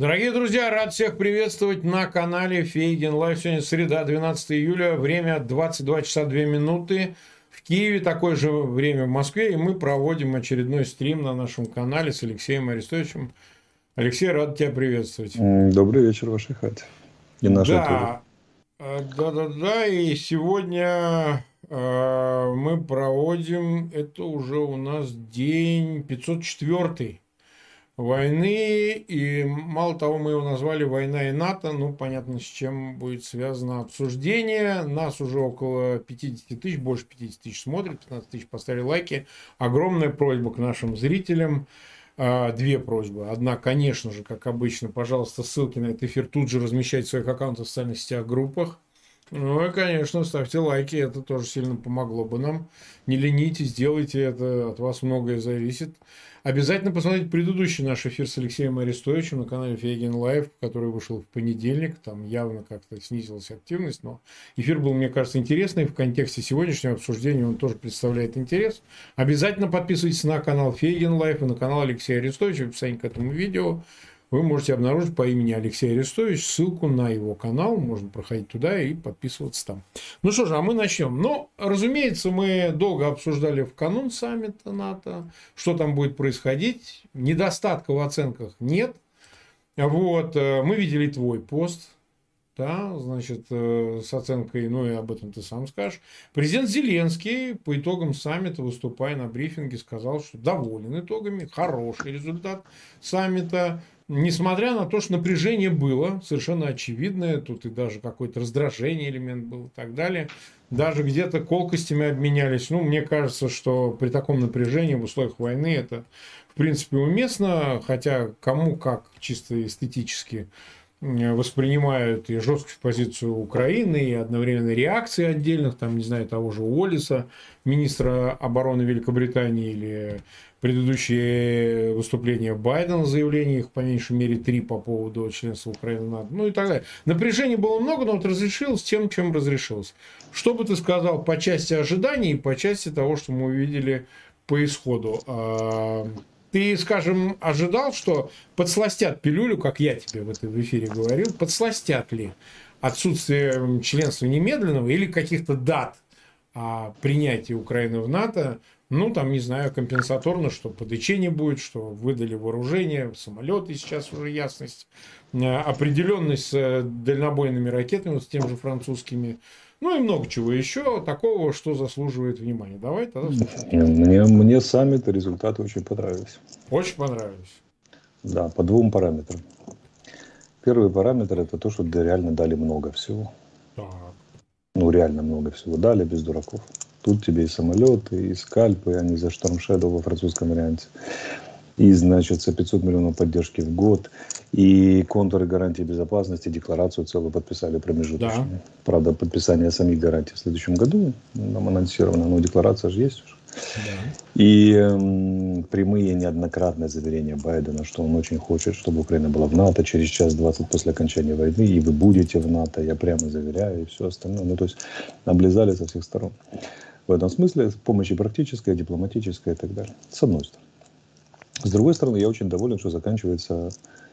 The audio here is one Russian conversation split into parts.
Дорогие друзья, рад всех приветствовать на канале Фейгин Лайв. Сегодня среда, 12 июля, время 22 часа 2 минуты. В Киеве такое же время в Москве, и мы проводим очередной стрим на нашем канале с Алексеем Арестовичем. Алексей, рад тебя приветствовать. Добрый вечер, вашей хате. И нашей да, да-да-да, и сегодня э, мы проводим, это уже у нас день 504 войны, и мало того, мы его назвали «Война и НАТО», ну, понятно, с чем будет связано обсуждение. Нас уже около 50 тысяч, больше 50 тысяч смотрит, 15 тысяч поставили лайки. Огромная просьба к нашим зрителям, а, две просьбы. Одна, конечно же, как обычно, пожалуйста, ссылки на этот эфир тут же размещать в своих аккаунтах в социальных сетях, группах. Ну и, конечно, ставьте лайки, это тоже сильно помогло бы нам. Не ленитесь, делайте это, от вас многое зависит. Обязательно посмотрите предыдущий наш эфир с Алексеем Арестовичем на канале Фейгин Лайв, который вышел в понедельник. Там явно как-то снизилась активность, но эфир был, мне кажется, интересный. В контексте сегодняшнего обсуждения он тоже представляет интерес. Обязательно подписывайтесь на канал Фейгин Лайв и на канал Алексея Арестовича в описании к этому видео вы можете обнаружить по имени Алексей Арестович ссылку на его канал. Можно проходить туда и подписываться там. Ну что же, а мы начнем. Ну, разумеется, мы долго обсуждали в канун саммита НАТО, что там будет происходить. Недостатка в оценках нет. Вот, э, мы видели твой пост, да, значит, э, с оценкой, ну и об этом ты сам скажешь. Президент Зеленский по итогам саммита, выступая на брифинге, сказал, что доволен итогами, хороший результат саммита, несмотря на то, что напряжение было совершенно очевидное, тут и даже какой-то раздражение элемент был и так далее, даже где-то колкостями обменялись. Ну, мне кажется, что при таком напряжении в условиях войны это, в принципе, уместно, хотя кому как чисто эстетически воспринимают и жесткую позицию Украины, и одновременно реакции отдельных, там, не знаю, того же Уоллиса, министра обороны Великобритании, или предыдущие выступления Байдена, заявления их по меньшей мере три по поводу членства Украины в НАТО, ну и так далее. Напряжения было много, но вот разрешилось тем, чем разрешилось. Что бы ты сказал по части ожиданий и по части того, что мы увидели по исходу? А, ты, скажем, ожидал, что подсластят пилюлю, как я тебе в этом эфире говорил, подсластят ли отсутствие членства немедленного или каких-то дат а, принятия Украины в НАТО, ну, там, не знаю, компенсаторно, что ПДЧ не будет, что выдали вооружение, самолеты сейчас уже ясность, э, определенность с э, дальнобойными ракетами, с тем же французскими, ну и много чего еще такого, что заслуживает внимания. Давай тогда Мне, мне саммит результаты очень понравились. Очень понравились. Да, по двум параметрам. Первый параметр это то, что реально дали много всего. Так. Ну, реально много всего дали, без дураков. Тут тебе и самолеты, и скальпы, они за Storm Shadow во французском варианте и, значит, за 500 миллионов поддержки в год, и контуры гарантии безопасности, декларацию целую подписали промежуточную. Да. Правда, подписание самих гарантий в следующем году нам анонсировано, но декларация же есть уже. Да. И э, прямые неоднократные заверения Байдена, что он очень хочет, чтобы Украина была в НАТО через час 20 после окончания войны, и вы будете в НАТО, я прямо заверяю, и все остальное. Ну, то есть, облизали со всех сторон. В этом смысле помощи практическая, дипломатическая и так далее. С одной стороны. С другой стороны, я очень доволен, что заканчивается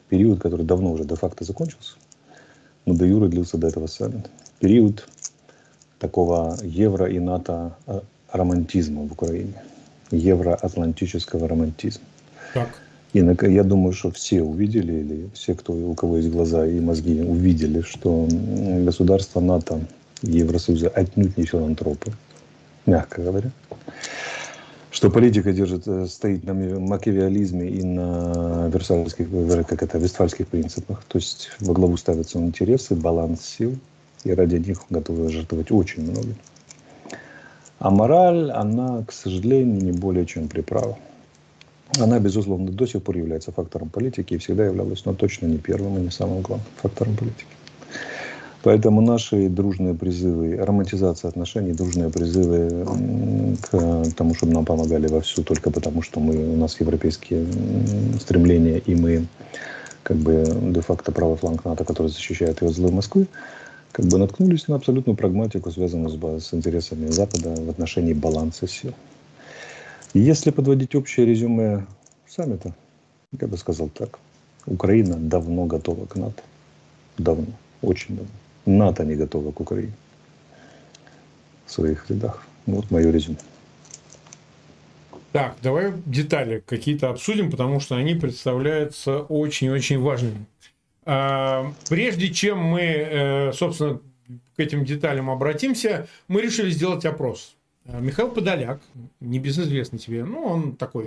период, который давно уже де-факто закончился, но до юра длился до этого саммита. Период такого евро и НАТО а, романтизма в Украине. Евроатлантического романтизма. Так. И я думаю, что все увидели, или все, кто, у кого есть глаза и мозги, увидели, что государства НАТО и Евросоюза отнюдь не филантропы, мягко говоря что политика держит, э, стоит на макиавиализме и на версальских, как это, вестфальских принципах. То есть во главу ставятся интересы, баланс сил, и ради них готовы жертвовать очень много. А мораль, она, к сожалению, не более чем приправа. Она, безусловно, до сих пор является фактором политики и всегда являлась, но точно не первым и не самым главным фактором политики. Поэтому наши дружные призывы, романтизация отношений, дружные призывы к тому, чтобы нам помогали во всю, только потому, что мы, у нас европейские стремления, и мы как бы де-факто правый фланг НАТО, который защищает ее от злой Москвы, как бы наткнулись на абсолютную прагматику, связанную с, с интересами Запада в отношении баланса сил. Если подводить общее резюме саммита, я бы сказал так. Украина давно готова к НАТО. Давно. Очень давно. НАТО не готова к Украине. В своих рядах. Вот мое резюме. Так, давай детали какие-то обсудим, потому что они представляются очень-очень важными. А, прежде чем мы, э, собственно, к этим деталям обратимся, мы решили сделать опрос. А, Михаил Подоляк, не безызвестный тебе, ну, он такой,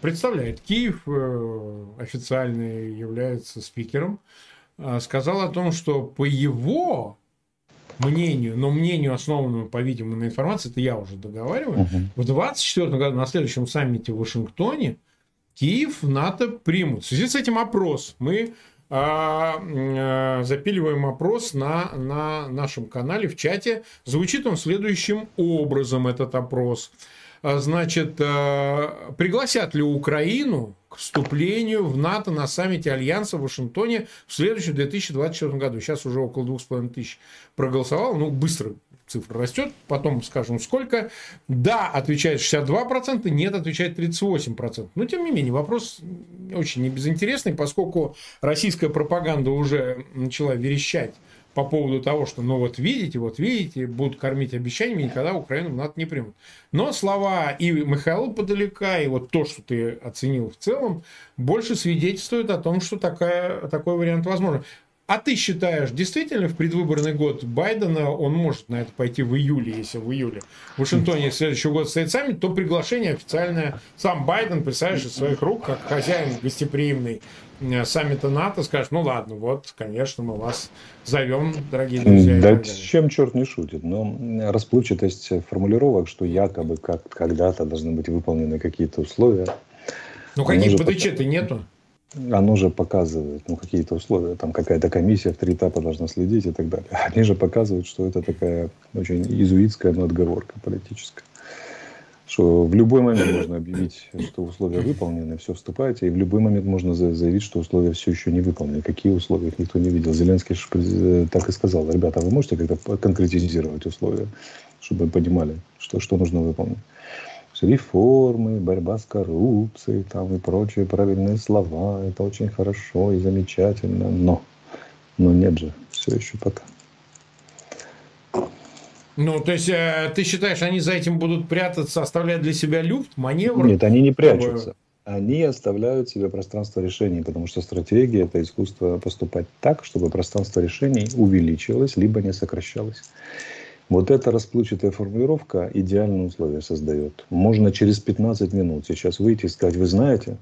представляет Киев, э, официально является спикером, сказал о том, что по его мнению, но мнению, основанному, по-видимому, на информации, это я уже договариваю, угу. в 2024 году на следующем саммите в Вашингтоне Киев НАТО примут. В связи с этим опрос мы а, а, запиливаем опрос на, на нашем канале в чате. Звучит он следующим образом, этот опрос. А, значит, а, пригласят ли Украину к вступлению в НАТО на саммите Альянса в Вашингтоне в следующем 2024 году. Сейчас уже около 2,5 тысяч проголосовало, ну, быстро цифра растет, потом скажем сколько. Да, отвечает 62%, нет, отвечает 38%. Но, тем не менее, вопрос очень небезынтересный, поскольку российская пропаганда уже начала верещать по поводу того, что, ну вот видите, вот видите, будут кормить обещаниями, никогда Украину в НАТО не примут. Но слова и Михаила Подалека, и вот то, что ты оценил в целом, больше свидетельствуют о том, что такая, такой вариант возможен. А ты считаешь, действительно в предвыборный год Байдена он может на это пойти в июле, если в июле в Вашингтоне следующий год стоит саммит, то приглашение официальное сам Байден, представляешь, из своих рук, как хозяин гостеприимный саммита НАТО, скажет, ну ладно, вот, конечно, мы вас зовем, дорогие друзья. Да с чем черт не шутит, но расплывчатость формулировок, что якобы как когда-то должны быть выполнены какие-то условия. Ну каких ПДЧ-то нету? оно же показывает ну, какие-то условия, там какая-то комиссия в три этапа должна следить и так далее. Они же показывают, что это такая очень изуитская но отговорка политическая. Что в любой момент можно объявить, что условия выполнены, все вступаете, и в любой момент можно заявить, что условия все еще не выполнены. Какие условия, их никто не видел. Зеленский э, так и сказал, ребята, вы можете как-то конкретизировать условия, чтобы понимали, что, что нужно выполнить реформы, борьба с коррупцией там и прочие правильные слова. Это очень хорошо и замечательно, но, но нет же, все еще пока. Ну, то есть, э, ты считаешь, они за этим будут прятаться, оставляя для себя люфт, маневр? Нет, они не прячутся. Они оставляют себе пространство решений, потому что стратегия – это искусство поступать так, чтобы пространство решений увеличилось, либо не сокращалось. Вот эта расплывчатая формулировка идеальные условия создает. Можно через 15 минут сейчас выйти и сказать, вы знаете,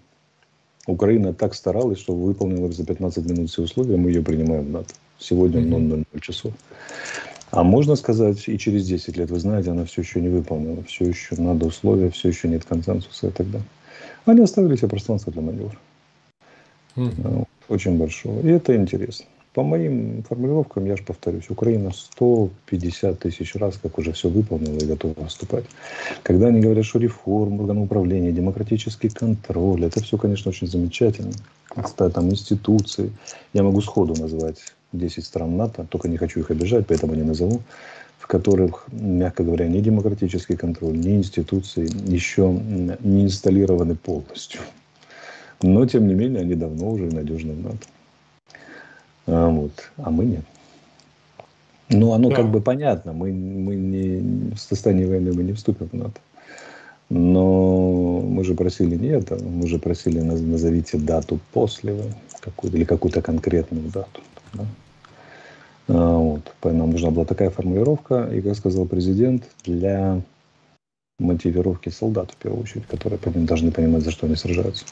Украина так старалась, что выполнила за 15 минут все условия, мы ее принимаем в НАТО. Сегодня mm-hmm. 00 часов. А можно сказать и через 10 лет, вы знаете, она все еще не выполнила, все еще надо условия, все еще нет консенсуса и так далее. Они оставили себе пространство для маневра. Mm-hmm. Очень большого. И это интересно. По моим формулировкам, я же повторюсь, Украина 150 тысяч раз, как уже все выполнила и готова выступать. Когда они говорят, что реформа, органы управления, демократический контроль, это все, конечно, очень замечательно. Там институции. Я могу сходу назвать 10 стран НАТО, только не хочу их обижать, поэтому не назову, в которых, мягко говоря, ни демократический контроль, ни институции еще не инсталлированы полностью. Но, тем не менее, они давно уже надежны в НАТО. А, вот. а мы нет. Ну, оно да. как бы понятно. Мы, мы не в состоянии войны мы не вступим в НАТО. Но мы же просили не это, мы же просили назовите дату после какую-то или какую-то конкретную дату. Да? А, вот. Нам нужна была такая формулировка, и, как сказал президент, для мотивировки солдат, в первую очередь, которые должны понимать, за что они сражаются.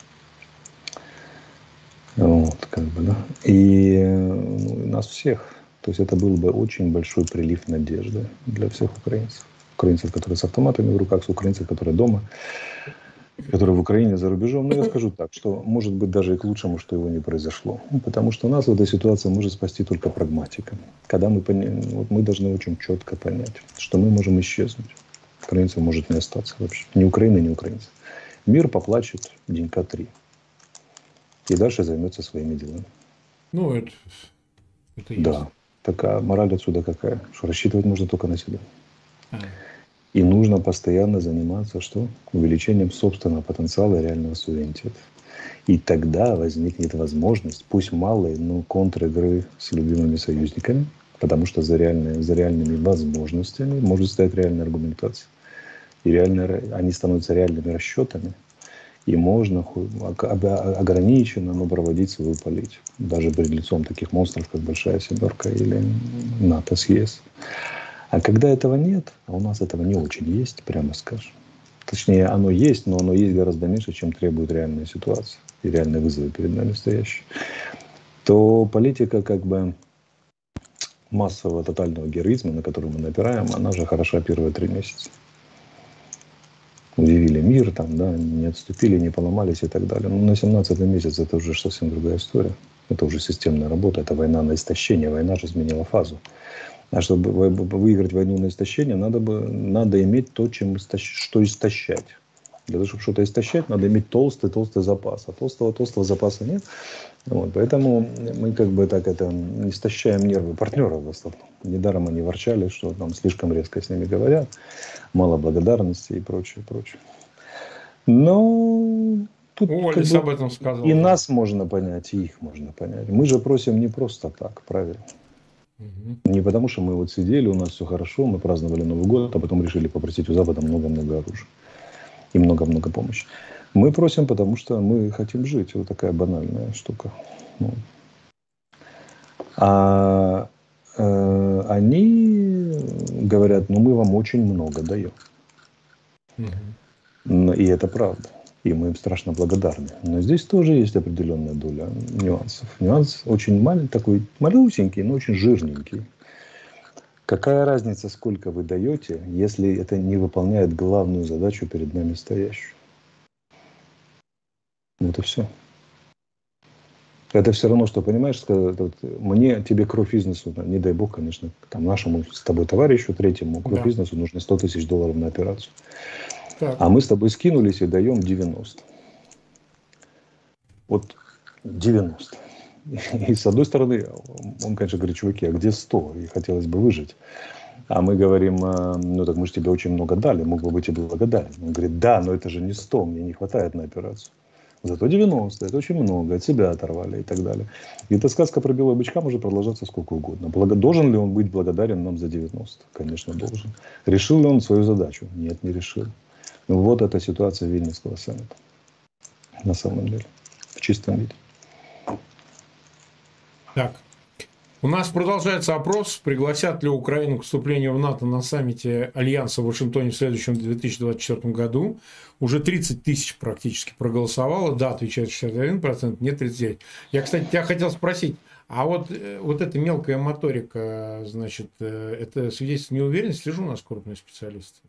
Вот, как бы, да. И ну, нас всех. То есть это был бы очень большой прилив надежды для всех украинцев. Украинцев, которые с автоматами в руках, с украинцев, которые дома, которые в Украине за рубежом. Но я скажу так, что может быть даже и к лучшему, что его не произошло. Ну, потому что нас в этой ситуации может спасти только прагматика. Когда мы, поня... вот мы должны очень четко понять, что мы можем исчезнуть. Украинцев может не остаться вообще. Ни Украины, ни украинцев. Мир поплачет денька три и дальше займется своими делами. Ну, это, это есть. Да. Такая мораль отсюда какая, что рассчитывать можно только на себя. А. И нужно постоянно заниматься что? Увеличением собственного потенциала реального суверенитета. И тогда возникнет возможность, пусть малой, но контр-игры с любимыми союзниками, потому что за, реальные, за реальными возможностями может стоять реальная аргументация. И реальные, они становятся реальными расчетами, и можно ограниченно, но проводить свою политику. Даже перед лицом таких монстров, как Большая Семерка или НАТО с ЕС. А когда этого нет, а у нас этого не очень есть, прямо скажем, точнее оно есть, но оно есть гораздо меньше, чем требует реальная ситуация и реальные вызовы перед нами стоящие, то политика как бы массового тотального героизма, на который мы напираем, она же хороша первые три месяца. Удивили мир, там, да, не отступили, не поломались и так далее. Но на 17 месяц это уже совсем другая история. Это уже системная работа, это война на истощение. Война же изменила фазу. А чтобы выиграть войну на истощение, надо, бы, надо иметь то, чем что истощать. Для того, чтобы что-то истощать, надо иметь толстый-толстый запас. А толстого-толстого запаса нет. Вот, поэтому мы как бы так это истощаем нервы партнеров в основном. Недаром они ворчали, что там слишком резко с ними говорят, мало благодарности и прочее, прочее. Но тут Уоллес как бы, об этом сказал. И нас можно понять, и их можно понять. Мы же просим не просто так, правильно? Не потому, что мы вот сидели, у нас все хорошо, мы праздновали Новый год, а потом решили попросить у Запада много-много оружия и много-много помощи. Мы просим, потому что мы хотим жить. Вот такая банальная штука. Ну. А э, они говорят, ну мы вам очень много даем. Угу. И это правда. И мы им страшно благодарны. Но здесь тоже есть определенная доля нюансов. Нюанс очень маленький, такой малюсенький, но очень жирненький. Какая разница, сколько вы даете, если это не выполняет главную задачу перед нами стоящую? Вот и все. Это все равно, что, понимаешь, сказать, вот, мне, тебе кровь бизнесу, не дай бог, конечно, там нашему с тобой товарищу третьему кровь да. бизнесу нужно 100 тысяч долларов на операцию. Так. А мы с тобой скинулись и даем 90. Вот 90. И с одной стороны, он, конечно, говорит, чуваки, а где 100? И хотелось бы выжить. А мы говорим, «А, ну так мы же тебе очень много дали, мог бы быть и благодарен. Он говорит, да, но это же не 100, мне не хватает на операцию. Зато 90, это очень много, от себя оторвали и так далее. И эта сказка про белого бычка может продолжаться сколько угодно. Благо, должен ли он быть благодарен нам за 90? Конечно, должен. Решил ли он свою задачу? Нет, не решил. Вот эта ситуация Вильнюсского саммита. На самом деле. В чистом виде. Так. У нас продолжается опрос, пригласят ли Украину к вступлению в НАТО на саммите Альянса в Вашингтоне в следующем 2024 году. Уже 30 тысяч практически проголосовало. Да, отвечает 61%, нет 39%. Я, кстати, тебя хотел спросить, а вот, э, вот эта мелкая моторика, значит, э, это свидетельство неуверенности, слежу у нас крупный специалист.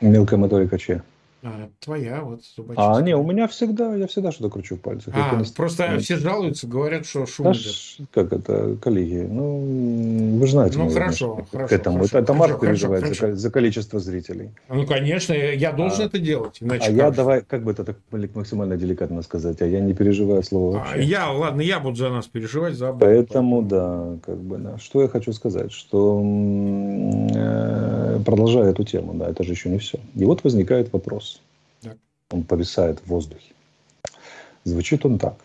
Мелкая моторика чья? А, твоя, вот А, не, у меня всегда, я всегда что-то кручу в пальцах. А, просто нет. все жалуются, говорят, что шум да, Как это, коллеги, ну, вы же знаете. Ну, хорошо, хорошо. К этому. Хорошо, это, Марк переживает хорошо, за, за количество зрителей. Ну, конечно, я должен а, это делать. Иначе а я давай, как бы это так максимально деликатно сказать, а я не переживаю слово а, вообще. А, я, ладно, я буду за нас переживать, за Поэтому, да, как бы, да. Что я хочу сказать, что э, продолжая эту тему, да, это же еще не все. И вот возникает вопрос он повисает в воздухе. Звучит он так.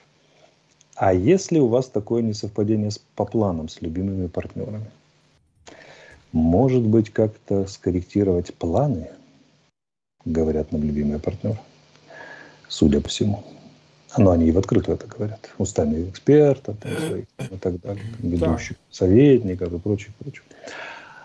А если у вас такое несовпадение с, по планам с любимыми партнерами? Может быть, как-то скорректировать планы, говорят нам любимые партнеры, судя по всему. Но они и в открытую это говорят. Устами экспертов и так далее, ведущих советников и прочее, прочее.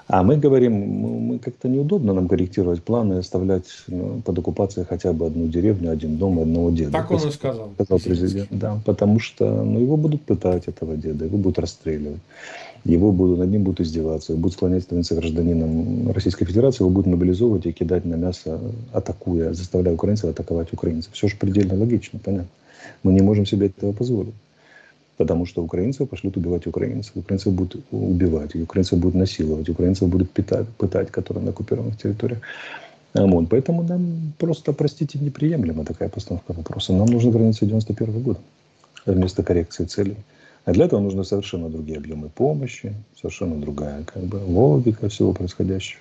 А мы говорим, мы как-то неудобно нам корректировать планы, оставлять ну, под оккупацией хотя бы одну деревню, один дом, одного деда. Так он и сказал. Сказал президент, да, потому что ну, его будут пытать, этого деда, его будут расстреливать, его будут, над ним будут издеваться, его будут склонять становиться гражданином Российской Федерации, его будут мобилизовывать и кидать на мясо, атакуя, заставляя украинцев атаковать украинцев. Все же предельно логично, понятно. Мы не можем себе этого позволить. Потому что украинцы пошлют убивать украинцев, украинцев будут убивать, украинцев будут насиловать, украинцев будут питать, пытать, которые на оккупированных территориях. Вот. Поэтому нам просто, простите, неприемлема такая постановка вопроса. Нам нужна граница 91 года вместо коррекции целей. А для этого нужны совершенно другие объемы помощи, совершенно другая как бы, логика всего происходящего.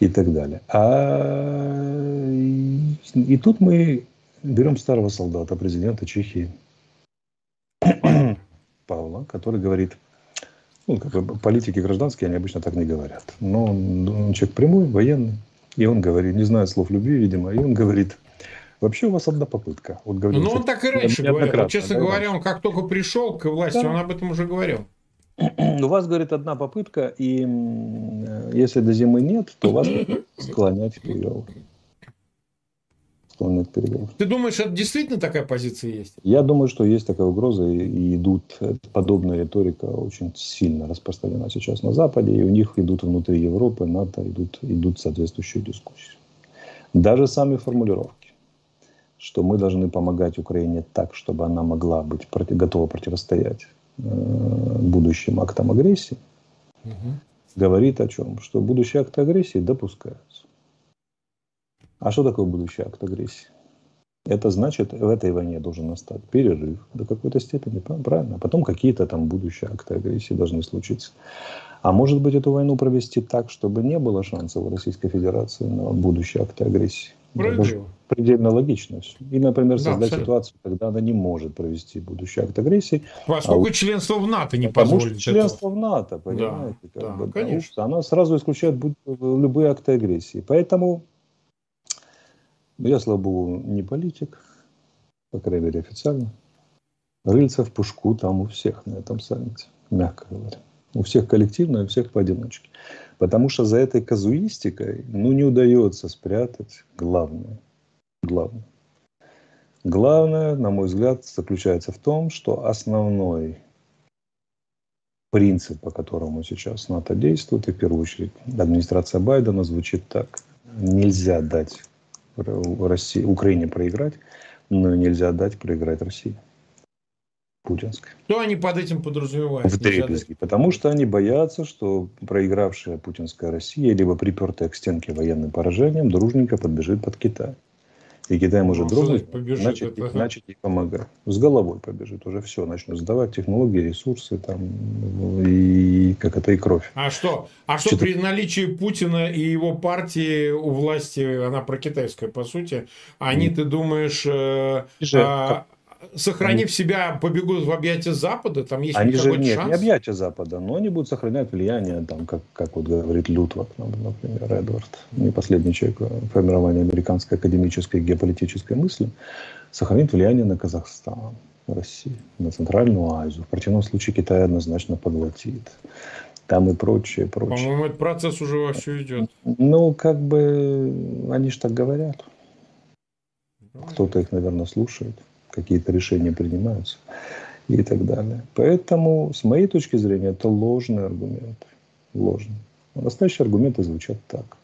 и так далее. А и тут мы берем старого солдата, президента Чехии, Павла, который говорит, ну, как бы политики гражданские, они обычно так не говорят. Но он, он человек прямой, военный, и он говорит, не знает слов любви, видимо, и он говорит, вообще у вас одна попытка. Вот говорит, ну, он так и раньше говорил. Вот, честно да, говоря, он как только пришел к власти, да. он об этом уже говорил. У вас, говорит, одна попытка, и если до зимы нет, то вас склонять к к переговорам. Ты думаешь, это действительно такая позиция есть? Я думаю, что есть такая угроза, и идут, подобная риторика очень сильно распространена сейчас на Западе, и у них идут внутри Европы, НАТО, идут, идут соответствующие дискуссии. Даже сами формулировки, что мы должны помогать Украине так, чтобы она могла быть готова противостоять Э, будущим актом агрессии, угу. говорит о чем? Что будущие акты агрессии допускаются. А что такое будущий акт агрессии? Это значит, в этой войне должен настать перерыв до какой-то степени, правильно? А потом какие-то там будущие акты агрессии должны случиться. А может быть, эту войну провести так, чтобы не было шансов у Российской Федерации на будущие акты агрессии? Даже предельно логично. И, например, создать да, ситуацию, когда она не может провести будущий акт агрессии. Поскольку а членство в НАТО не потому позволит что членство в НАТО, понимаете? Да, да, бы, конечно. Она сразу исключает любые акты агрессии. Поэтому я, слава богу, не политик, по крайней мере, официально. Рыльца в пушку там у всех на этом саммите, мягко говоря. У всех коллективно, у всех поодиночке. Потому что за этой казуистикой ну, не удается спрятать главное. Главное. Главное, на мой взгляд, заключается в том, что основной принцип, по которому сейчас НАТО действует, и в первую очередь администрация Байдена звучит так. Нельзя дать России, Украине проиграть, но нельзя дать проиграть России путинской. Что они под этим подразумевают? В трепезги. Потому что они боятся, что проигравшая путинская Россия, либо припертая к стенке военным поражением, дружненько подбежит под Китай. И Китай может ну, дрогнуть, побежит, начать, это... начать ей помогать. С головой побежит, уже все, начнет сдавать технологии, ресурсы, там, и как это, и кровь. А что? А что, что при наличии Путина и его партии у власти, она прокитайская, по сути, они, mm. ты думаешь, э, а, сохранив они... себя, побегут в объятия Запада? Там есть они же нет, шанс? не объятия Запада, но они будут сохранять влияние, там, как, как вот говорит Лютвак, например, Эдвард, не последний человек формирования американской академической геополитической мысли, сохранит влияние на Казахстан, на Россию, на Центральную Азию. В противном случае Китай однозначно поглотит. Там и прочее, прочее. По-моему, этот процесс уже вовсю идет. Ну, как бы, они же так говорят. Кто-то их, наверное, слушает какие-то решения принимаются и так далее. Поэтому, с моей точки зрения, это ложный аргумент. Ложный. настоящие аргументы звучат так,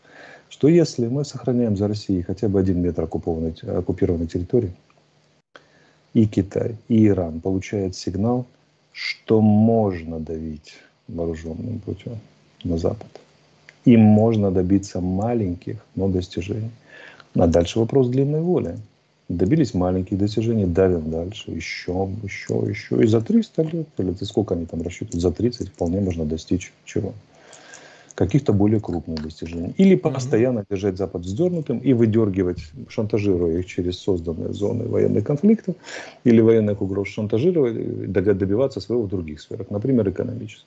что если мы сохраняем за Россией хотя бы один метр оккупированной, оккупированной территории, и Китай, и Иран получают сигнал, что можно давить вооруженным путем на Запад. И можно добиться маленьких, но достижений. А дальше вопрос длинной воли. Добились маленьких достижений, давим дальше, еще, еще, еще. И за 300 лет, или за сколько они там рассчитывают, за 30 вполне можно достичь чего? Каких-то более крупных достижений. Или постоянно держать Запад вздернутым и выдергивать, шантажируя их через созданные зоны военных конфликтов или военных угроз, шантажировать, добиваться своего в других сферах, например, экономических.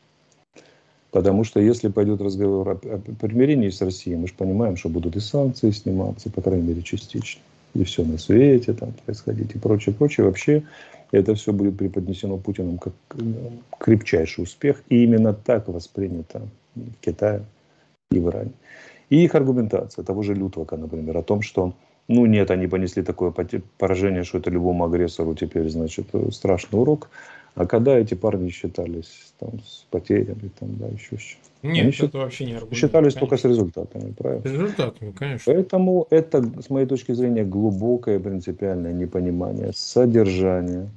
Потому что если пойдет разговор о примирении с Россией, мы же понимаем, что будут и санкции сниматься, по крайней мере, частично и все на свете там происходить и прочее, прочее. Вообще это все будет преподнесено Путиным как э, крепчайший успех. И именно так воспринято в Китае и в Иране. И их аргументация того же Лютвака, например, о том, что ну нет, они понесли такое поражение, что это любому агрессору теперь, значит, страшный урок. А когда эти парни считались там, с потерями, там, да, еще что Нет, Они это счит... вообще не аргумент. Считались конечно. только с результатами, правильно? С результатами, конечно. Поэтому это, с моей точки зрения, глубокое принципиальное непонимание содержания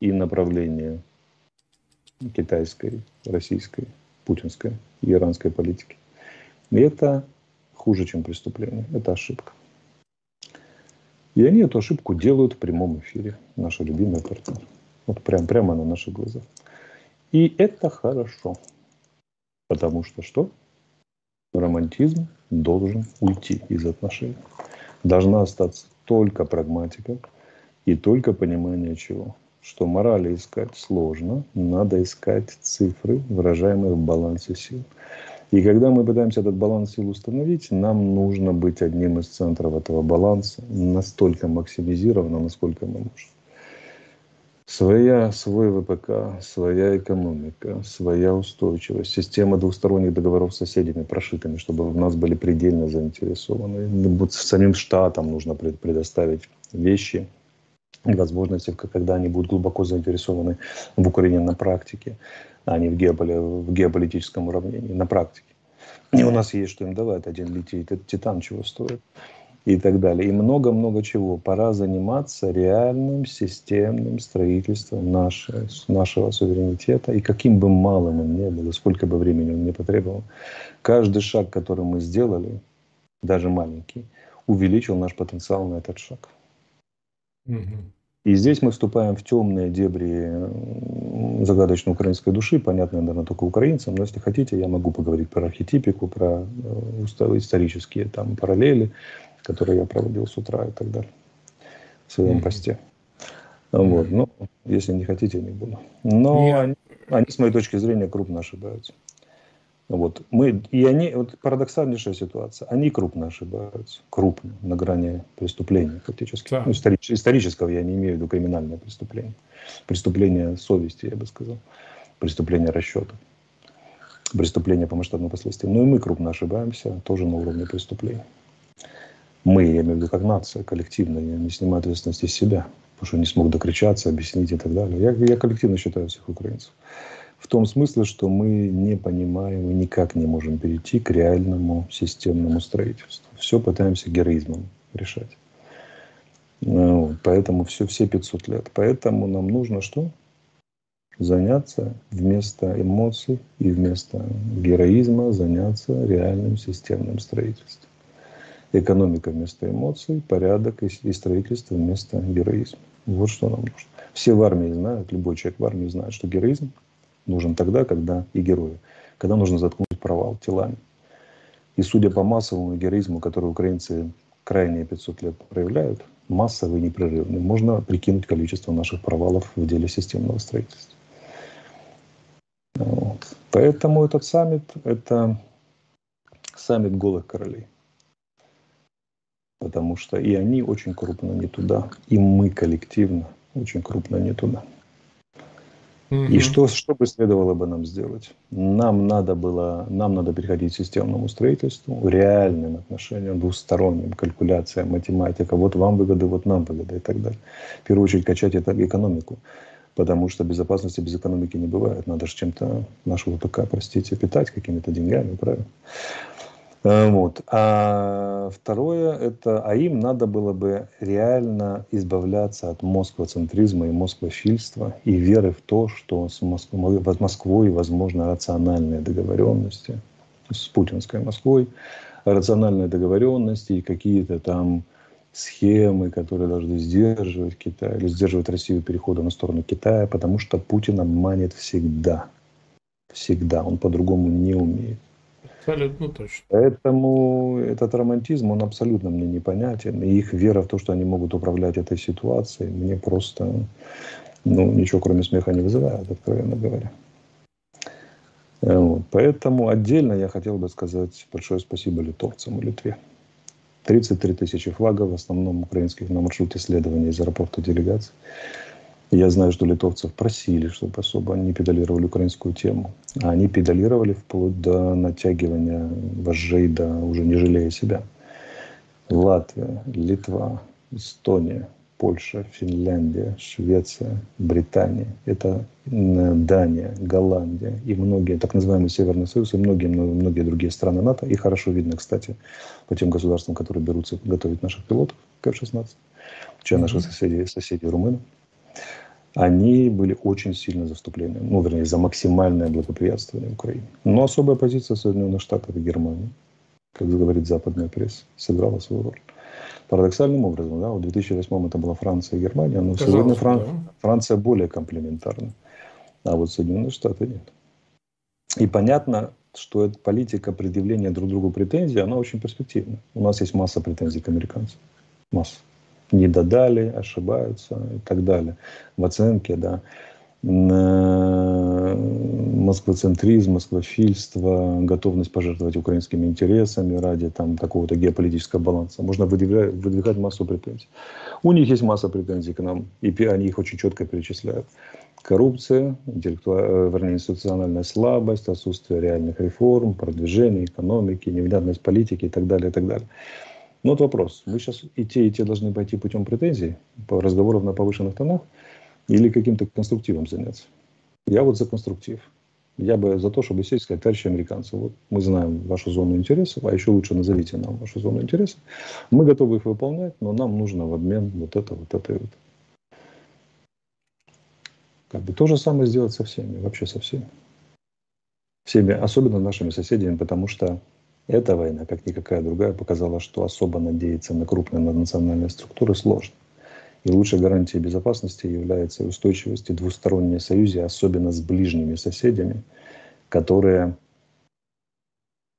и направления китайской, российской, путинской и иранской политики. И это хуже, чем преступление. Это ошибка. И они эту ошибку делают в прямом эфире. Наши любимые партнеры. Вот прям, прямо на наших глазах. И это хорошо. Потому что что? Романтизм должен уйти из отношений. Должна остаться только прагматика и только понимание чего? Что морали искать сложно, надо искать цифры, выражаемые в балансе сил. И когда мы пытаемся этот баланс сил установить, нам нужно быть одним из центров этого баланса, настолько максимизированно, насколько мы можем. Своя, свой ВПК, своя экономика, своя устойчивость, система двусторонних договоров с соседями, прошитыми, чтобы в нас были предельно заинтересованы. Самим штатам нужно предоставить вещи, возможности, когда они будут глубоко заинтересованы в Украине на практике, а не в, геополи, в геополитическом уравнении, на практике. И у нас есть что им давать. Один это титан чего стоит и так далее. И много-много чего. Пора заниматься реальным системным строительством нашего, нашего суверенитета. И каким бы малым он ни был, сколько бы времени он не потребовал, каждый шаг, который мы сделали, даже маленький, увеличил наш потенциал на этот шаг. И здесь мы вступаем в темные дебри загадочной украинской души, понятно, наверное, только украинцам, но если хотите, я могу поговорить про архетипику, про э, исторические там параллели, которые я проводил с утра и так далее в своем посте. Вот. Но если не хотите, не буду. Но yeah. они, они, с моей точки зрения, крупно ошибаются. Вот. Мы, и они, вот парадоксальнейшая ситуация, они крупно ошибаются, крупно, на грани преступления фактически. Да. Ну, историч, исторического я не имею в виду криминальное преступление. Преступление совести, я бы сказал. Преступление расчета. Преступление по масштабным последствиям. Ну и мы крупно ошибаемся, тоже на уровне преступления мы, я имею в виду как нация, коллективно, я не снимаю ответственности с себя, потому что не смог докричаться, объяснить и так далее. Я, я коллективно считаю всех украинцев. В том смысле, что мы не понимаем и никак не можем перейти к реальному системному строительству. Все пытаемся героизмом решать. Ну, поэтому все, все 500 лет. Поэтому нам нужно что? Заняться вместо эмоций и вместо героизма заняться реальным системным строительством. Экономика вместо эмоций, порядок и, и строительство вместо героизма. Вот что нам нужно. Все в армии знают, любой человек в армии знает, что героизм нужен тогда, когда и герои, когда нужно заткнуть провал телами. И судя по массовому героизму, который украинцы крайние 500 лет проявляют, массовый, непрерывный, можно прикинуть количество наших провалов в деле системного строительства. Вот. Поэтому этот саммит – это саммит голых королей потому что и они очень крупно не туда, и мы коллективно очень крупно не туда. Угу. И что, что бы следовало бы нам сделать? Нам надо было, нам надо переходить к системному строительству, реальным отношениям, двусторонним, калькуляциям, математика. Вот вам выгоды, вот нам выгоды и так далее. В первую очередь качать это экономику. Потому что безопасности без экономики не бывает. Надо же чем-то нашу ВПК, простите, питать какими-то деньгами, правильно? Э, вот. А второе, это, а им надо было бы реально избавляться от москвоцентризма и москвофильства и веры в то, что с Москвой, Москвой возможны рациональные договоренности, с путинской Москвой, рациональные договоренности и какие-то там схемы, которые должны сдерживать Китай или сдерживать Россию перехода на сторону Китая, потому что Путин обманет всегда. Всегда. Он по-другому не умеет. Абсолютно точно. Поэтому этот романтизм, он абсолютно мне непонятен. И их вера в то, что они могут управлять этой ситуацией, мне просто ну, ничего кроме смеха не вызывает, откровенно говоря. Э, вот. Поэтому отдельно я хотел бы сказать большое спасибо литовцам и Литве. 33 тысячи флагов, в основном украинских, на маршруте следования из аэропорта делегаций. Я знаю, что литовцев просили, чтобы особо не педалировали украинскую тему. А они педалировали вплоть до натягивания вожжей, да уже не жалея себя. Латвия, Литва, Эстония, Польша, Финляндия, Швеция, Британия, это Дания, Голландия и многие, так называемый Северный Союз и многие, многие другие страны НАТО. И хорошо видно, кстати, по тем государствам, которые берутся готовить наших пилотов К-16, чьи наши соседи, соседи румыны они были очень сильно за вступление, ну, вернее, за максимальное благоприятствование Украине. Но особая позиция Соединенных Штатов и Германии, как говорит западная пресса, сыграла свою роль. Парадоксальным образом, да, в 2008 это была Франция и Германия, но Казалось, сегодня Фран... да. Франция более комплементарна, а вот Соединенные Штаты нет. И понятно, что эта политика предъявления друг другу претензий, она очень перспективна. У нас есть масса претензий к американцам. Масса. Не додали, ошибаются и так далее. В оценке, да. Москвоцентризм, москвофильство, готовность пожертвовать украинскими интересами ради там, такого-то геополитического баланса. Можно выдвигать, выдвигать массу претензий. У них есть масса претензий к нам, и они их очень четко перечисляют коррупция, интеллектуа... Э, вернее, институциональная слабость, отсутствие реальных реформ, продвижение экономики, невнятность политики и так далее, и так далее. Но вот вопрос, мы сейчас и те, и те должны пойти путем претензий, по разговоров на повышенных тонах, или каким-то конструктивом заняться? Я вот за конструктив. Я бы за то, чтобы сесть и сказать, товарищи американцы, вот мы знаем вашу зону интересов, а еще лучше назовите нам вашу зону интересов. Мы готовы их выполнять, но нам нужно в обмен вот это, вот это и вот. Как бы то же самое сделать со всеми, вообще со всеми. Всеми, особенно нашими соседями, потому что эта война, как никакая другая, показала, что особо надеяться на крупные национальные структуры сложно. И лучшей гарантией безопасности является устойчивость и двусторонние союзы, особенно с ближними соседями, которые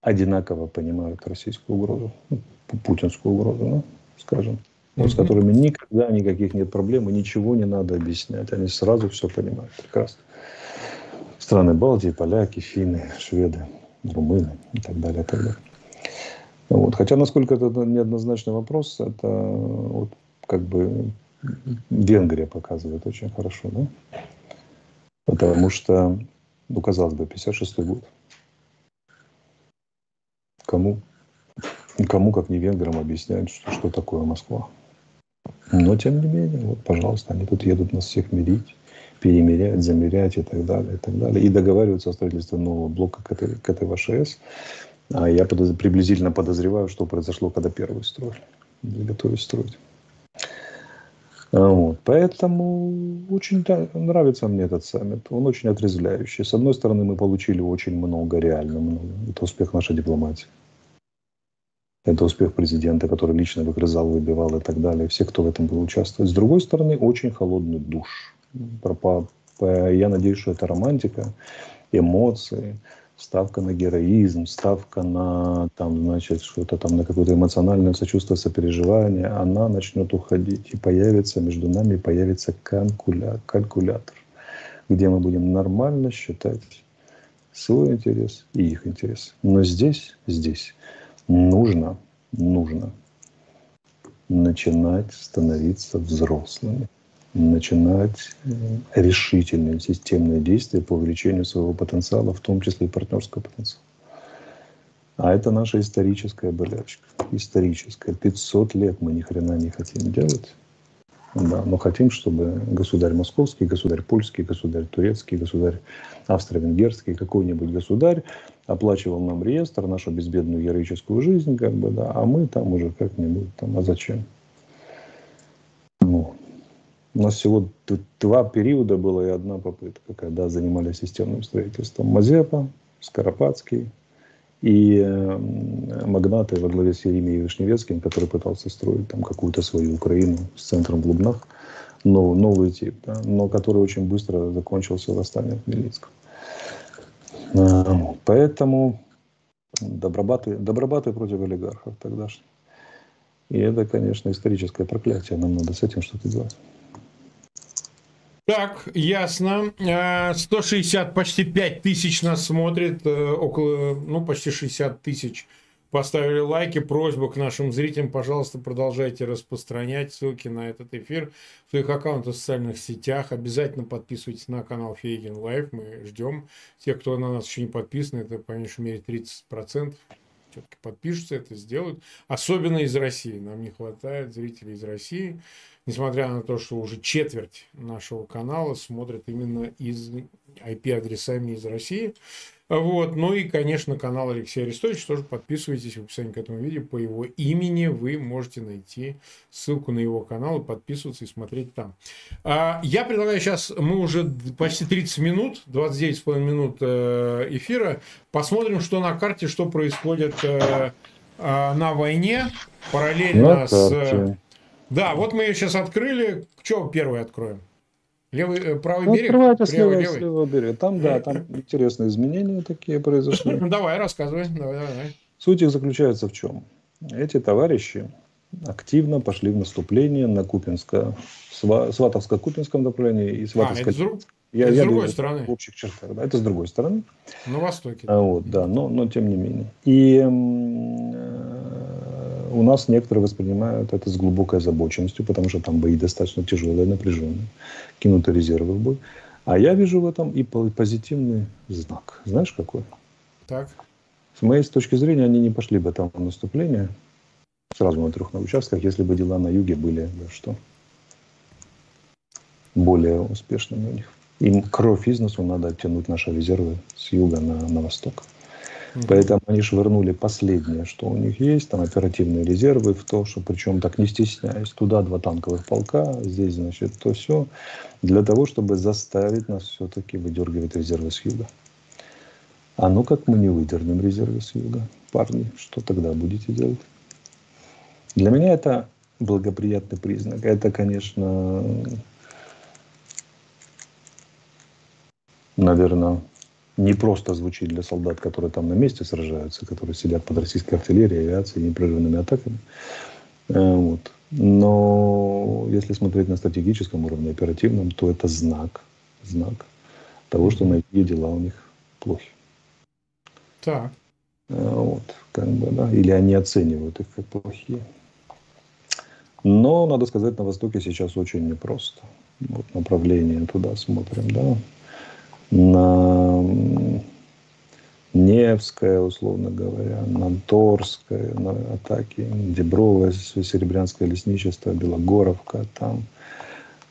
одинаково понимают российскую угрозу, ну, путинскую угрозу, ну, скажем mm-hmm. с которыми никогда никаких нет проблем, и ничего не надо объяснять. Они сразу все понимают. Прекрасно. Страны Балтии, поляки, финны, шведы, румыны и так далее. И так далее. Вот. Хотя, насколько это неоднозначный вопрос, это вот как бы Венгрия показывает очень хорошо, да? Потому что, ну, казалось бы, 56-й год. Кому? Кому, как не венграм, объяснять, что, что такое Москва? Но, тем не менее, вот, пожалуйста, они тут едут нас всех мирить, перемерять, замерять и так далее, и так далее. И договариваются о строительстве нового блока к этой, к этой ВШС. А я подоз... приблизительно подозреваю, что произошло, когда первый строили. Или готовились строить. А вот. Поэтому очень нравится мне этот саммит. Он очень отрезвляющий. С одной стороны, мы получили очень много, реально много. Это успех нашей дипломатии. Это успех президента, который лично выгрызал, выбивал и так далее. Все, кто в этом был участвовать. С другой стороны, очень холодный душ. Я надеюсь, что это романтика, эмоции, ставка на героизм, ставка на там, значит, что-то там, на какое-то эмоциональное сочувствие, сопереживание, она начнет уходить. И появится между нами появится калькуля, калькулятор, где мы будем нормально считать свой интерес и их интерес. Но здесь, здесь нужно, нужно начинать становиться взрослыми, начинать э, решительные системные действия по увеличению своего потенциала, в том числе и партнерского потенциала. А это наша историческая болячка. Историческая. 500 лет мы ни хрена не хотим делать. Да, но хотим, чтобы государь московский, государь польский, государь турецкий, государь австро-венгерский, какой-нибудь государь оплачивал нам реестр, нашу безбедную героическую жизнь, как бы, да, а мы там уже как-нибудь там, а зачем? Ну, у нас всего два периода было и одна попытка, когда занимались системным строительством. Мазепа, Скоропадский и э, магнаты во главе с Еремеем Вишневецким, который пытался строить там какую-то свою Украину с центром в Лубнах, новый, новый тип, да, но который очень быстро закончился восстанием Хмельницкого. Э, поэтому добробаты, добробаты против олигархов тогдашних. И это, конечно, историческое проклятие. Нам надо с этим что-то делать. Так, ясно. 160, э, почти 5 тысяч нас смотрит, э, около, ну, почти 60 тысяч поставили лайки. Просьба к нашим зрителям, пожалуйста, продолжайте распространять ссылки на этот эфир в своих аккаунтах в социальных сетях. Обязательно подписывайтесь на канал Фейгин Лайв. Мы ждем тех, кто на нас еще не подписан. Это, по меньшей мере, 30% все-таки подпишутся, это сделают. Особенно из России. Нам не хватает зрителей из России несмотря на то, что уже четверть нашего канала смотрят именно из IP-адресами из России. Вот. Ну и, конечно, канал Алексея Арестовича. Тоже подписывайтесь в описании к этому видео. По его имени вы можете найти ссылку на его канал и подписываться и смотреть там. А, я предлагаю сейчас, мы уже почти 30 минут, 29,5 минут э, эфира. Посмотрим, что на карте, что происходит э, э, на войне параллельно с... Да, вот мы ее сейчас открыли. Что первое откроем? Левый, э, правый ну, берег? Открывайте слева, левый. слева берега. Там, да, там интересные изменения такие произошли. Давай, рассказывай. Давай, давай. Суть их заключается в чем? Эти товарищи активно пошли в наступление на Купинско, Сватовско-Купинском направлении и Сватовско... А, это, друг... я, это я с другой стороны. В общих чертах, да, это с другой стороны. На востоке. А, вот, да, но, но тем не менее. И э, у нас некоторые воспринимают это с глубокой озабоченностью, потому что там бои достаточно тяжелые, напряженные, кинуты резервы в бой. А я вижу в этом и позитивный знак. Знаешь, какой? Так. С моей точки зрения, они не пошли бы там в наступление сразу на трех на участках, если бы дела на юге были да, что более успешными у них. Им кровь из носу надо оттянуть наши резервы с юга на, на восток. Поэтому они швырнули последнее, что у них есть, там оперативные резервы в то, что причем так не стесняясь, туда два танковых полка, здесь, значит, то все, для того, чтобы заставить нас все-таки выдергивать резервы с юга. А ну как мы не выдернем резервы с юга, парни, что тогда будете делать? Для меня это благоприятный признак. Это, конечно, наверное, не просто звучит для солдат, которые там на месте сражаются, которые сидят под российской артиллерией, авиацией, непрерывными атаками. Э, вот. Но если смотреть на стратегическом уровне, оперативном, то это знак, знак того, что эти дела у них плохи. Так. Э, вот, как бы, да, или они оценивают их как плохие. Но, надо сказать, на Востоке сейчас очень непросто. Вот направление туда смотрим, да на Невская, условно говоря, на Торская, на атаки, Дебровое, Серебрянское лесничество, Белогоровка, там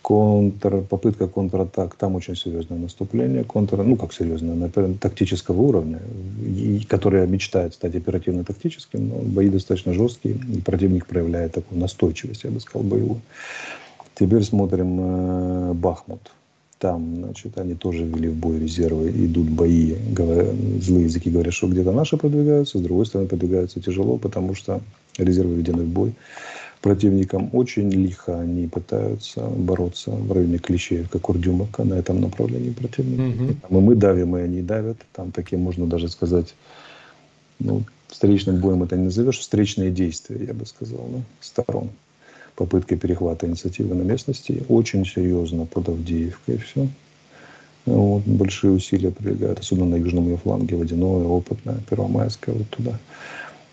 контр, попытка контратак, там очень серьезное наступление, контр, ну как серьезное, на тактического уровня, и, которое мечтает стать оперативно-тактическим, но бои достаточно жесткие, и противник проявляет такую настойчивость, я бы сказал, боевую. Теперь смотрим э, Бахмут. Там, значит, они тоже ввели в бой резервы, идут бои. Говоря, злые языки говорят, что где-то наши продвигаются, с другой стороны продвигаются тяжело, потому что резервы введены в бой. Противникам очень лихо они пытаются бороться в районе Клещеевка, Курдюмовка на этом направлении противника. Угу. И мы давим, и они давят. Там такие, можно даже сказать, ну, встречным боем это не назовешь, встречные действия, я бы сказал, да, сторон попыткой перехвата инициативы на местности. Очень серьезно под Авдеевкой все. Вот, большие усилия прилегают, особенно на южном ее фланге, водяное, опытное, первомайское, вот туда.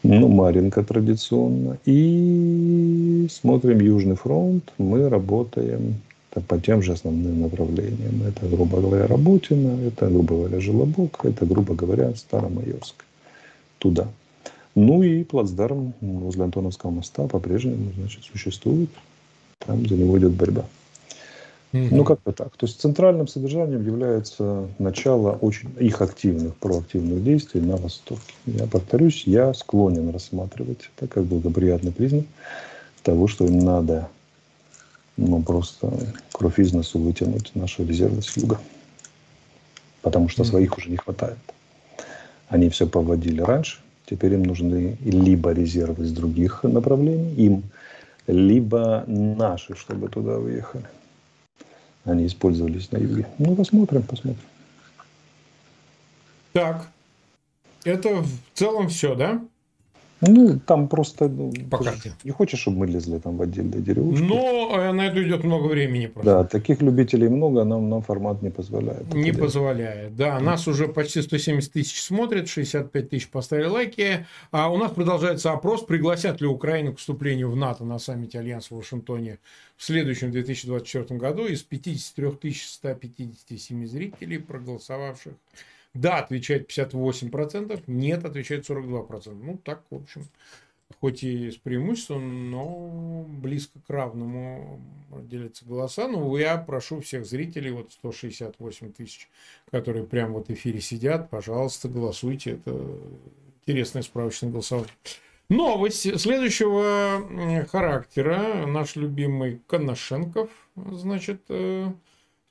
Ну, Маринка традиционно. И смотрим Южный фронт. Мы работаем по тем же основным направлениям. Это, грубо говоря, Работина, это, грубо говоря, Желобок, это, грубо говоря, Старомайорск. Туда. Ну и плацдарм возле Антоновского моста по-прежнему значит, существует. Там за него идет борьба. Mm-hmm. Ну, как-то так. То есть центральным содержанием является начало очень их активных, проактивных действий на Востоке. Я повторюсь, я склонен рассматривать это как благоприятный признак того, что им надо ну, просто кровь из носу вытянуть наши резервы с юга. Потому что mm-hmm. своих уже не хватает. Они все поводили раньше, Теперь им нужны либо резервы из других направлений, им, либо наши, чтобы туда выехали. Они использовались на юге. Ну, посмотрим, посмотрим. Так. Это в целом все, да? Ну, там просто... Ну, По карте. Не хочешь, чтобы мы лезли там в отдельные деревушки? Но э, на это идет много времени просто. Да, таких любителей много, нам, нам формат не позволяет. Не позволяет, да. Нас уже почти 170 тысяч смотрят, 65 тысяч поставили лайки. А у нас продолжается опрос, пригласят ли Украину к вступлению в НАТО на саммите Альянса в Вашингтоне в следующем 2024 году из 53 157 зрителей, проголосовавших да, отвечает 58%, нет, отвечает 42%. Ну, так, в общем, хоть и с преимуществом, но близко к равному делятся голоса. Ну, я прошу всех зрителей, вот 168 тысяч, которые прямо в эфире сидят, пожалуйста, голосуйте. Это интересное справочное голосование. Новость следующего характера. Наш любимый Коношенков, значит, э,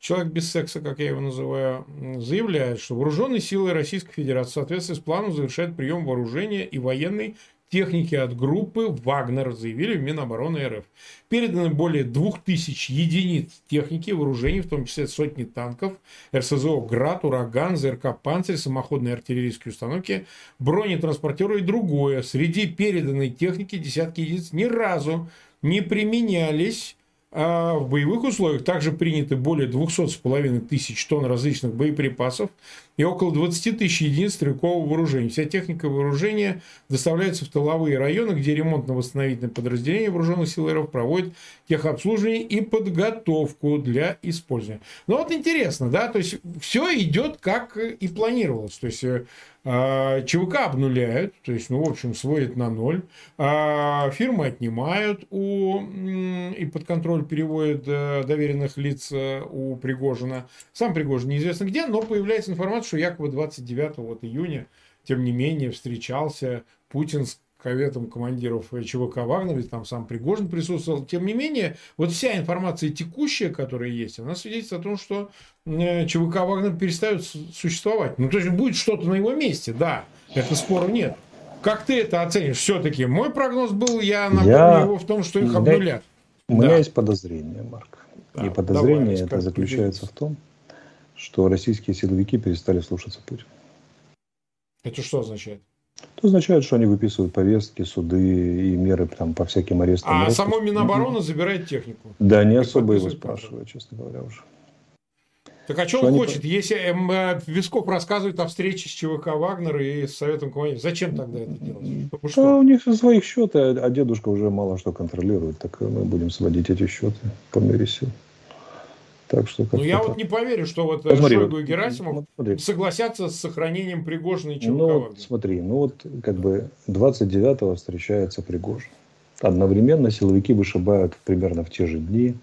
человек без секса, как я его называю, заявляет, что вооруженные силы Российской Федерации в соответствии с планом завершают прием вооружения и военной техники от группы «Вагнер», заявили в Минобороны РФ. Переданы более 2000 единиц техники вооружений, в том числе сотни танков, РСЗО «Град», «Ураган», ЗРК «Панцирь», самоходные артиллерийские установки, бронетранспортеры и другое. Среди переданной техники десятки единиц ни разу не применялись а в боевых условиях также приняты более 200,5 тысяч тонн различных боеприпасов и около 20 тысяч единиц стрелкового вооружения. Вся техника вооружения доставляется в тыловые районы, где ремонтно-восстановительные подразделения вооруженных сил РФ проводят техобслуживание и подготовку для использования. Ну вот интересно, да, то есть все идет как и планировалось. То есть э, а, ЧВК обнуляют, то есть, ну, в общем, сводят на ноль. А фирмы отнимают у, и под контроль переводят э, доверенных лиц э, у Пригожина. Сам Пригожин неизвестно где, но появляется информация, что якобы 29 вот июня, тем не менее, встречался Путин с коветом командиров ЧВК Вагнер, ведь там сам Пригожин присутствовал. Тем не менее, вот вся информация текущая, которая есть, она свидетельствует о том, что ЧВК Вагнер перестает существовать. Ну, то есть будет что-то на его месте, да, это спору нет. Как ты это оценишь? Все-таки мой прогноз был, я напомню я... его в том, что их обнулят. У меня да. есть подозрение, Марк. Да, И подозрение давай, это заключается в том, что российские силовики перестали слушаться Путина. Это что означает? Это означает, что они выписывают повестки, суды и меры там, по всяким арестам. А само Минобороны забирает технику? Да, не особо его спрашивают, честно говоря, уже. Так а что, что он хочет? Они... Если эм, э, Висков рассказывает о встрече с ЧВК Вагнер и с Советом командиров, зачем тогда это делать? Потому что... А у них своих счеты, а дедушка уже мало что контролирует, так мы будем сводить эти счеты по мере сил. Так что ну, я так. вот не поверю, что вот Посмотри, Шойгу и Герасимов смотри. согласятся с сохранением Пригожина и ЧВК Ну, вот, смотри, ну вот как бы 29-го встречается Пригожин. Одновременно силовики вышибают примерно в те же дни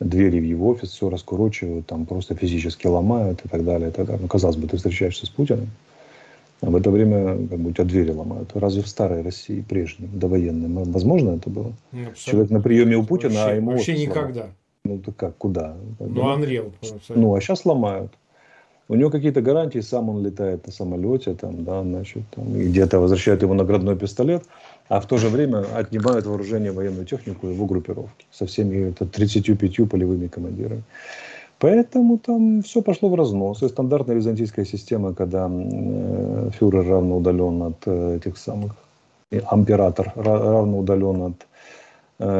двери в его офис, все раскурочивают, там просто физически ломают и так далее. И так далее. Ну, казалось бы, ты встречаешься с Путиным, а в это время как бы, у тебя двери ломают. Разве в старой России, прежней, довоенной, возможно это было? Ну, Человек на приеме у Путина, вообще, а ему Вообще никогда. Сломал. Ну, то как, куда? Ну, Unreal. Ну, а сейчас ломают. У него какие-то гарантии, сам он летает на самолете, там, да, значит, там, и где-то возвращают его наградной пистолет, а в то же время отнимают вооружение, военную технику его группировки со всеми это, 35 полевыми командирами. Поэтому там все пошло в разнос. И стандартная византийская система, когда э, фюрер равно удален от э, этих самых, император равно удален от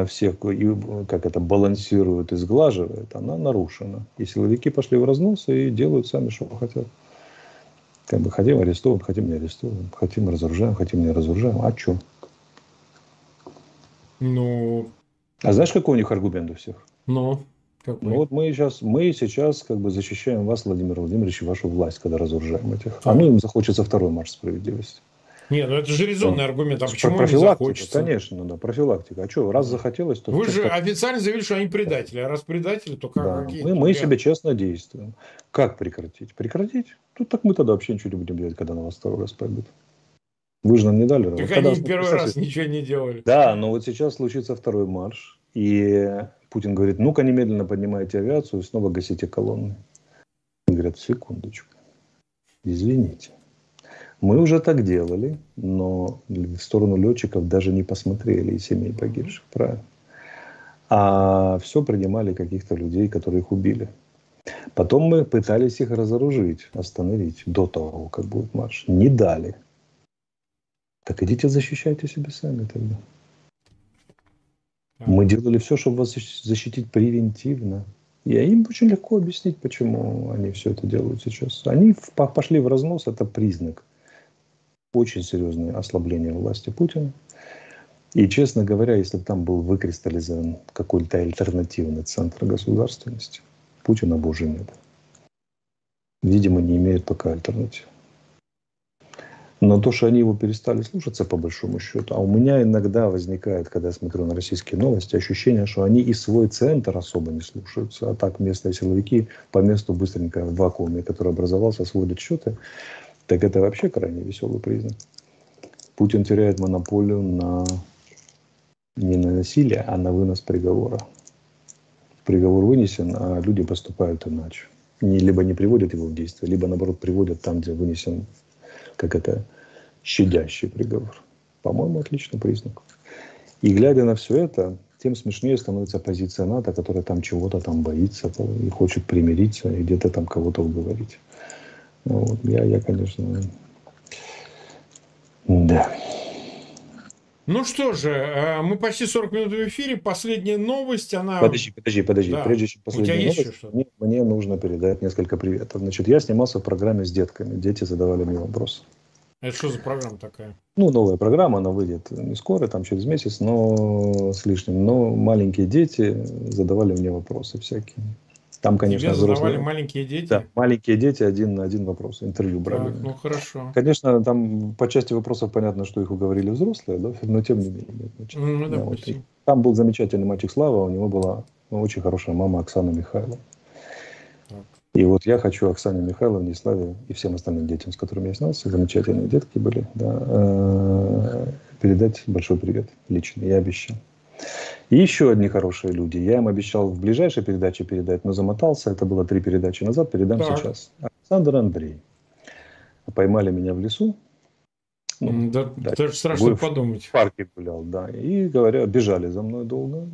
всех, и, как это, балансирует и сглаживает, она нарушена. И силовики пошли в разнос и делают сами, что хотят. Как бы хотим арестовываем, хотим не арестовываем, хотим разоружаем, хотим не разоружаем. А что? Ну... А знаешь, какой у них аргумент у всех? Ну, какой? Ну вот мы сейчас, мы сейчас как бы защищаем вас, Владимир Владимирович, и вашу власть, когда разоружаем этих. А, а ну им захочется второй марш справедливости. Не, ну это же резонный аргумент. А почему не захочется? Конечно, да, профилактика. А что, раз захотелось, то... Вы же официально заявили, что они предатели. А раз предатели, то как? Да. Какие? Мы, мы себе честно действуем. Как прекратить? Прекратить? Тут так мы тогда вообще ничего не будем делать, когда на вас второй раз пойдут. Вы же нам не дали. Так когда они первый раз ничего не делали. Да, но вот сейчас случится второй марш. И Путин говорит, ну-ка немедленно поднимайте авиацию и снова гасите колонны. Говорят, секундочку. Извините. Мы уже так делали, но в сторону летчиков даже не посмотрели и семей погибших, правильно? А все принимали каких-то людей, которые их убили. Потом мы пытались их разоружить, остановить до того, как будет марш. Не дали. Так идите защищайте себя сами тогда. Мы делали все, чтобы вас защитить превентивно. И им очень легко объяснить, почему они все это делают сейчас. Они пошли в разнос, это признак очень серьезное ослабление власти Путина. И, честно говоря, если бы там был выкристаллизован какой-то альтернативный центр государственности, Путина бы уже нет. Видимо, не имеет пока альтернативы. Но то, что они его перестали слушаться, по большому счету, а у меня иногда возникает, когда я смотрю на российские новости, ощущение, что они и свой центр особо не слушаются, а так местные силовики по месту быстренько в вакууме, который образовался, сводят счеты так это вообще крайне веселый признак. Путин теряет монополию на не на насилие, а на вынос приговора. Приговор вынесен, а люди поступают иначе. Не, либо не приводят его в действие, либо наоборот приводят там, где вынесен, как это, щадящий приговор. По-моему, отличный признак. И глядя на все это, тем смешнее становится позиция НАТО, которая там чего-то там боится и хочет примириться, и где-то там кого-то уговорить. Вот. Я, я, конечно, да. Ну что же, э, мы почти 40 минут в эфире. Последняя новость, она... Подожди, подожди, подожди. Да. Прежде чем последняя У тебя новость, есть мне, мне нужно передать несколько приветов. Значит, я снимался в программе с детками. Дети задавали мне вопросы. Это что за программа такая? Ну, новая программа, она выйдет не скоро, там через месяц, но с лишним. Но маленькие дети задавали мне вопросы всякие. Там, конечно, задавали взрослые. маленькие дети? Да, маленькие дети один на один вопрос, интервью брали. Так, ну, хорошо. Конечно, там по части вопросов понятно, что их уговорили взрослые, да, но тем не менее. Значит, ну, да, вот. Там был замечательный мальчик Слава, у него была очень хорошая мама Оксана Михайлова. И вот я хочу Оксане Михайловне, Славе и всем остальным детям, с которыми я снялся, замечательные детки были, да, э, передать большой привет лично, я обещал. И еще одни хорошие люди. Я им обещал в ближайшей передаче передать, но замотался. Это было три передачи назад, передам так. сейчас. Александр Андрей. Поймали меня в лесу. Ну, да, да, даже страшно подумать. В парке гулял, да. И говоря, бежали за мной долго.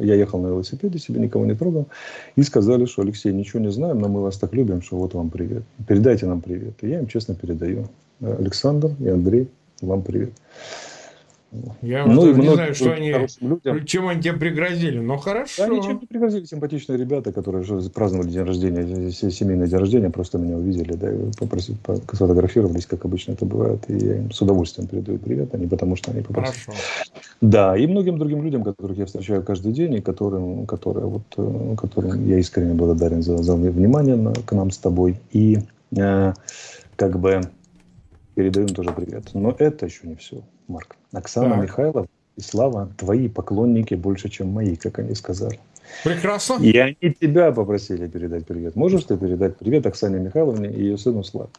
Я ехал на велосипеде, себе никого не трогал. И сказали, что Алексей, ничего не знаем, но мы вас так любим, что вот вам привет. Передайте нам привет. И я им честно передаю. Александр и Андрей, вам привет. Я ну, и не знаю, что они, людям. чем они тебе пригрозили, но хорошо. Да, ничем не пригрозили. Симпатичные ребята, которые праздновали день рождения, семейный день рождения, просто меня увидели, да, и попросили, сфотографировались, как обычно это бывает, и я им с удовольствием передаю привет, а не потому, что они попросили. Хорошо. Да, и многим другим людям, которых я встречаю каждый день, и которым, которые, вот, э, которым я искренне благодарен за, за внимание на, к нам с тобой. И э, как бы передаем тоже привет. Но это еще не все, Марк. Оксана так. И Слава, твои поклонники больше, чем мои, как они сказали. Прекрасно. И они тебя попросили передать привет. Можешь ты передать привет Оксане Михайловне и ее сыну Славе?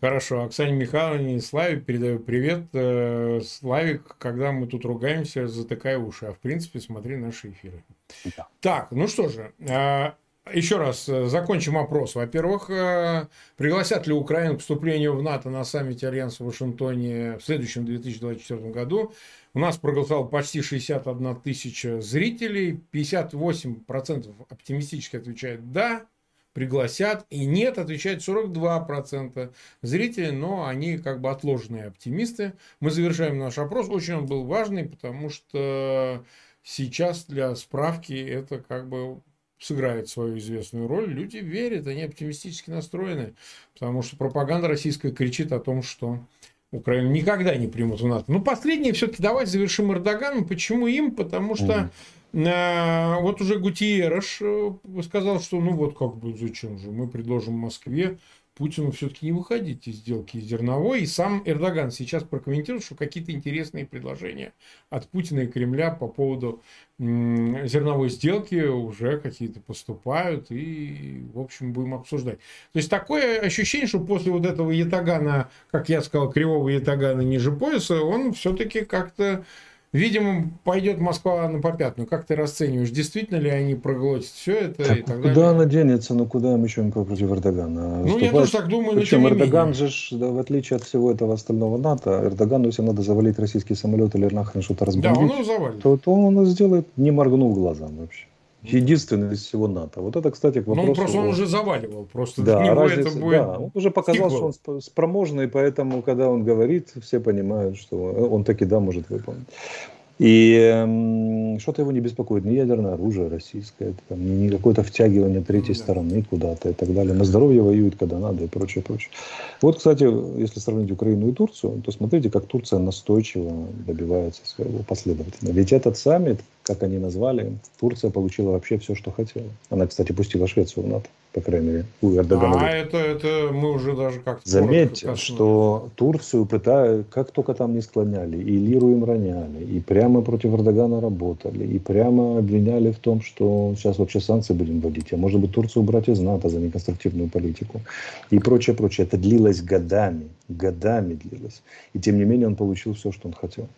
Хорошо, Оксане Михайловне и Славе передаю привет. Э, Славе, когда мы тут ругаемся, затыкай уши. А в принципе, смотри наши эфиры. Да. Так, ну что же, а, еще раз э, закончим опрос. Во-первых, э, пригласят ли Украину к вступлению в НАТО на саммите Альянса в Вашингтоне в следующем 2024 году? У нас проголосовало почти 61 тысяча зрителей, 58% оптимистически отвечают «да», пригласят, и «нет» отвечает 42% зрителей, но они как бы отложенные оптимисты. Мы завершаем наш опрос. Очень он был важный, потому что сейчас для справки это как бы сыграет свою известную роль, люди верят, они оптимистически настроены, потому что пропаганда российская кричит о том, что Украину никогда не примут в НАТО. Ну, последнее все-таки давайте завершим Эрдоганом. Почему им? Потому что mm. э, вот уже Гутиераш э, сказал, что ну вот как бы зачем же мы предложим Москве Путину все-таки не выходить из сделки зерновой. И сам Эрдоган сейчас прокомментировал, что какие-то интересные предложения от Путина и Кремля по поводу зерновой сделки уже какие-то поступают. И, в общем, будем обсуждать. То есть, такое ощущение, что после вот этого ятагана, как я сказал, кривого ятагана ниже пояса, он все-таки как-то Видимо, пойдет Москва на попятную. Как ты расцениваешь, действительно ли они проглотят все это так, и так куда далее? она денется, ну куда им еще против Эрдогана? Ну, Выступать... я тоже так думаю, Причем Эрдоган же, да, в отличие от всего этого остального НАТО, Эрдогану, если надо завалить российский самолет или нахрен что-то разбомбить, да, он его завалит. То, то он сделает, не моргнув глазом вообще. Единственный из всего НАТО. Вот это, кстати, к вопросу... Ну, просто он уже заваливал. Просто да, него разница, это будет да, он уже показал, сиквел. что он спроможный, поэтому, когда он говорит, все понимают, что он таки да может выполнить. И что-то его не беспокоит, ни ядерное оружие российское, там, ни, какое-то втягивание третьей стороны куда-то и так далее. На здоровье воюют, когда надо и прочее, прочее. Вот, кстати, если сравнить Украину и Турцию, то смотрите, как Турция настойчиво добивается своего последовательно. Ведь этот саммит, как они назвали, Турция получила вообще все, что хотела. Она, кстати, пустила Швецию в НАТО по крайней мере, у Эрдогана. А это, это мы уже даже как-то... Заметьте, что Турцию пытают, как только там не склоняли, и лиру им роняли, и прямо против Эрдогана работали, и прямо обвиняли в том, что сейчас вообще санкции будем вводить, а может быть Турцию убрать из НАТО за неконструктивную политику, и прочее, прочее. Это длилось годами, годами длилось. И тем не менее он получил все, что он хотел.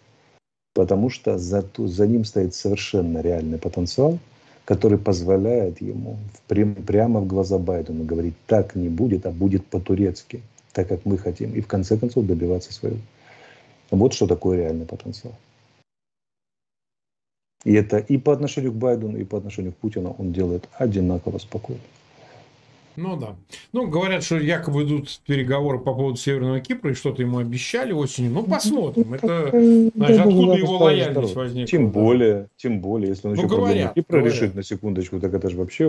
Потому что за, за ним стоит совершенно реальный потенциал – который позволяет ему прямо в глаза Байдену говорить, так не будет, а будет по-турецки, так как мы хотим, и в конце концов добиваться своего. Вот что такое реальный потенциал. И это и по отношению к Байдену, и по отношению к Путину он делает одинаково спокойно. Ну да. Ну, говорят, что якобы идут переговоры по поводу Северного Кипра, и что-то ему обещали осенью. Ну, посмотрим. Ну, Это, знаешь, откуда его лояльность возникла. Тем более, тем более, если он ну, еще говорят, Кипра говорят. решит на секундочку, так это же вообще...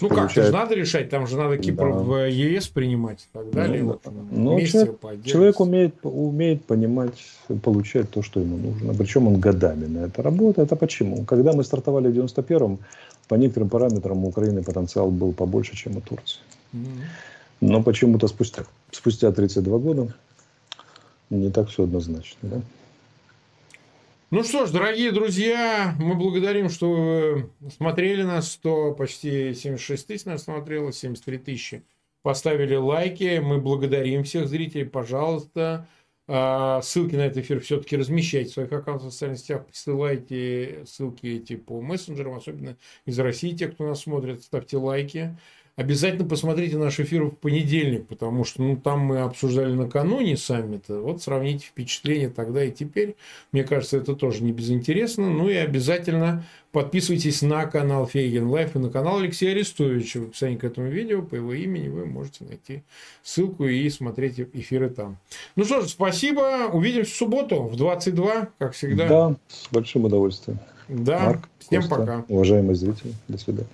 Ну получает... как, же надо решать, там же надо Кипр да. в ЕС принимать и так далее. Ну, вот, ну, человек, человек умеет, умеет понимать, получать то, что ему нужно. Причем он годами на это работает. А почему? Когда мы стартовали в 91-м, по некоторым параметрам у Украины потенциал был побольше, чем у Турции. Но почему-то спустя, спустя 32 года не так все однозначно. Да? Ну что ж, дорогие друзья, мы благодарим, что вы смотрели нас, 100, почти 76 тысяч нас смотрело, 73 тысячи. Поставили лайки, мы благодарим всех зрителей, пожалуйста, а, ссылки на этот эфир все-таки размещайте в своих аккаунтах в социальных сетях, присылайте ссылки эти по мессенджерам, особенно из России, те, кто нас смотрит, ставьте лайки. Обязательно посмотрите наш эфир в понедельник, потому что ну, там мы обсуждали накануне саммита. Вот сравните впечатления тогда и теперь. Мне кажется, это тоже не безинтересно. Ну и обязательно подписывайтесь на канал Фейгин Лайв и на канал Алексея Арестовича. В описании к этому видео по его имени вы можете найти ссылку и смотреть эфиры там. Ну что ж, спасибо. Увидимся в субботу в 22, как всегда. Да, с большим удовольствием. Да, Марк, всем Костя, пока. Уважаемые зрители, до свидания.